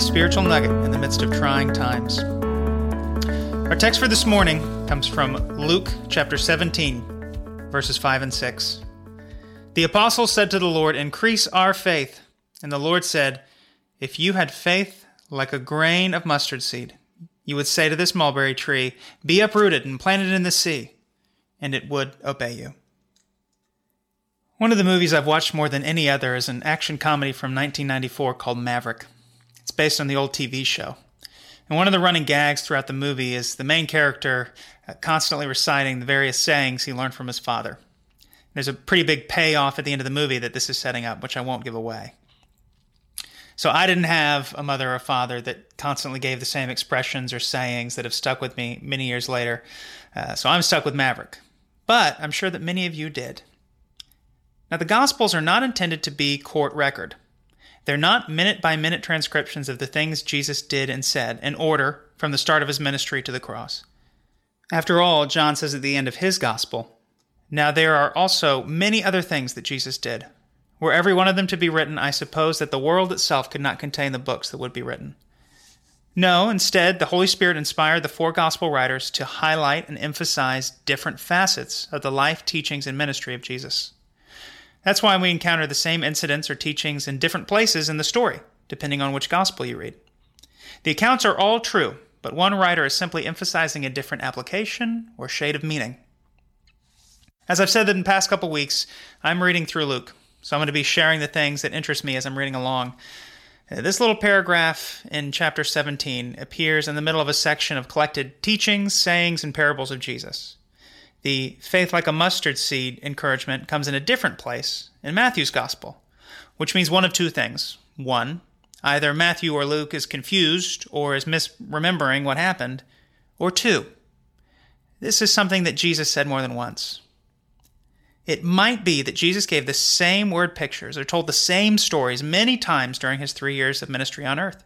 spiritual nugget in the midst of trying times. Our text for this morning comes from Luke chapter 17, verses 5 and 6. The apostle said to the Lord, Increase our faith. And the Lord said, If you had faith like a grain of mustard seed, you would say to this mulberry tree, Be uprooted and planted in the sea, and it would obey you. One of the movies I've watched more than any other is an action comedy from 1994 called Maverick. Based on the old TV show. And one of the running gags throughout the movie is the main character uh, constantly reciting the various sayings he learned from his father. There's a pretty big payoff at the end of the movie that this is setting up, which I won't give away. So I didn't have a mother or father that constantly gave the same expressions or sayings that have stuck with me many years later. Uh, so I'm stuck with Maverick. But I'm sure that many of you did. Now, the Gospels are not intended to be court record. They're not minute by minute transcriptions of the things Jesus did and said in order from the start of his ministry to the cross. After all, John says at the end of his Gospel, Now there are also many other things that Jesus did. Were every one of them to be written, I suppose that the world itself could not contain the books that would be written. No, instead, the Holy Spirit inspired the four Gospel writers to highlight and emphasize different facets of the life, teachings, and ministry of Jesus. That's why we encounter the same incidents or teachings in different places in the story, depending on which gospel you read. The accounts are all true, but one writer is simply emphasizing a different application or shade of meaning. As I've said in the past couple weeks, I'm reading through Luke, so I'm going to be sharing the things that interest me as I'm reading along. This little paragraph in chapter 17 appears in the middle of a section of collected teachings, sayings, and parables of Jesus. The faith like a mustard seed encouragement comes in a different place in Matthew's gospel, which means one of two things. One, either Matthew or Luke is confused or is misremembering what happened, or two, this is something that Jesus said more than once. It might be that Jesus gave the same word pictures or told the same stories many times during his three years of ministry on earth,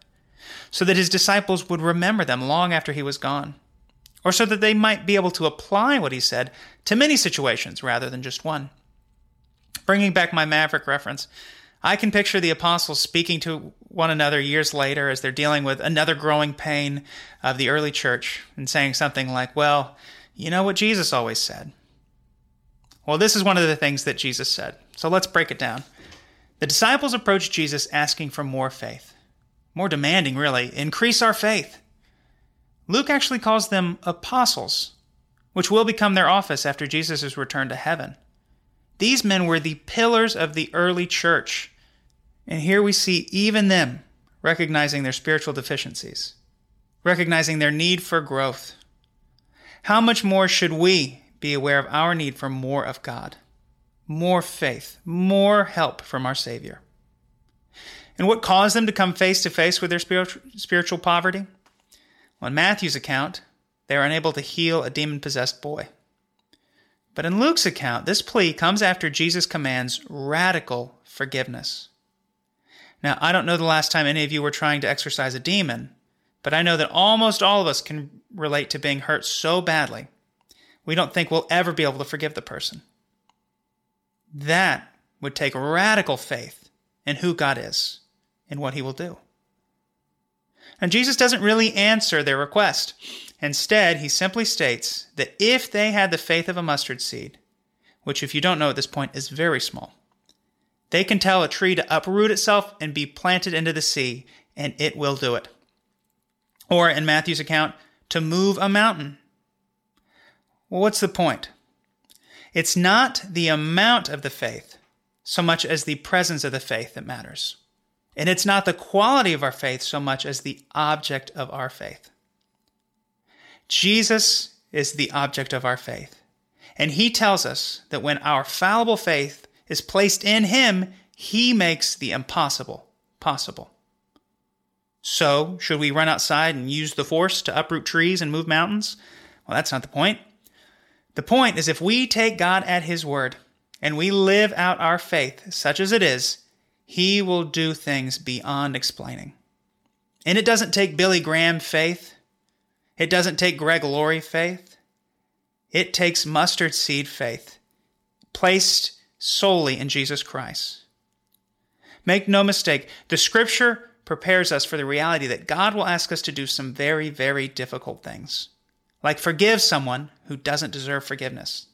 so that his disciples would remember them long after he was gone or so that they might be able to apply what he said to many situations rather than just one. Bringing back my Maverick reference, I can picture the apostles speaking to one another years later as they're dealing with another growing pain of the early church and saying something like, Well, you know what Jesus always said. Well, this is one of the things that Jesus said. So let's break it down. The disciples approached Jesus asking for more faith, more demanding, really. Increase our faith. Luke actually calls them apostles, which will become their office after Jesus' return to heaven. These men were the pillars of the early church. And here we see even them recognizing their spiritual deficiencies, recognizing their need for growth. How much more should we be aware of our need for more of God, more faith, more help from our Savior? And what caused them to come face to face with their spiritual poverty? On Matthew's account, they are unable to heal a demon possessed boy. But in Luke's account, this plea comes after Jesus commands radical forgiveness. Now, I don't know the last time any of you were trying to exorcise a demon, but I know that almost all of us can relate to being hurt so badly, we don't think we'll ever be able to forgive the person. That would take radical faith in who God is and what he will do. And Jesus doesn't really answer their request. Instead, he simply states that if they had the faith of a mustard seed, which, if you don't know at this point, is very small, they can tell a tree to uproot itself and be planted into the sea, and it will do it. Or, in Matthew's account, to move a mountain. Well, what's the point? It's not the amount of the faith so much as the presence of the faith that matters. And it's not the quality of our faith so much as the object of our faith. Jesus is the object of our faith. And he tells us that when our fallible faith is placed in him, he makes the impossible possible. So, should we run outside and use the force to uproot trees and move mountains? Well, that's not the point. The point is if we take God at his word and we live out our faith, such as it is, he will do things beyond explaining. And it doesn't take Billy Graham faith. It doesn't take Greg Laurie faith. It takes mustard seed faith, placed solely in Jesus Christ. Make no mistake, the scripture prepares us for the reality that God will ask us to do some very, very difficult things, like forgive someone who doesn't deserve forgiveness.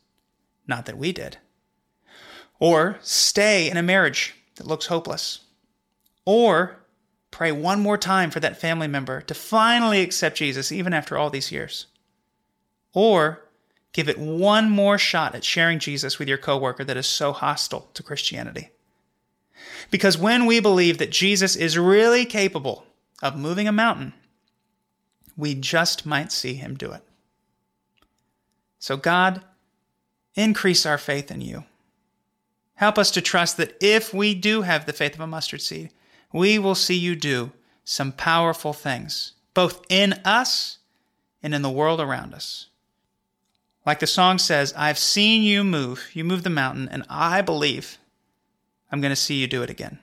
Not that we did. Or stay in a marriage that looks hopeless. Or pray one more time for that family member to finally accept Jesus even after all these years. Or give it one more shot at sharing Jesus with your coworker that is so hostile to Christianity. Because when we believe that Jesus is really capable of moving a mountain, we just might see him do it. So, God, increase our faith in you. Help us to trust that if we do have the faith of a mustard seed, we will see you do some powerful things, both in us and in the world around us. Like the song says, I've seen you move. You move the mountain, and I believe I'm going to see you do it again.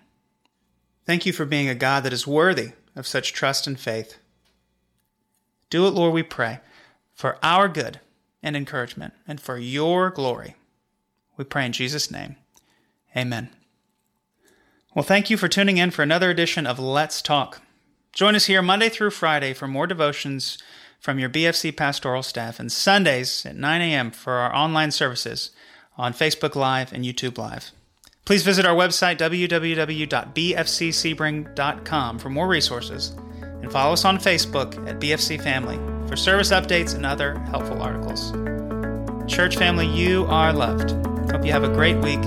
Thank you for being a God that is worthy of such trust and faith. Do it, Lord, we pray, for our good and encouragement and for your glory. We pray in Jesus' name. Amen. Well, thank you for tuning in for another edition of Let's Talk. Join us here Monday through Friday for more devotions from your BFC pastoral staff and Sundays at 9 a.m. for our online services on Facebook Live and YouTube Live. Please visit our website, www.bfcsebring.com, for more resources and follow us on Facebook at BFC Family for service updates and other helpful articles. Church family, you are loved. Hope you have a great week,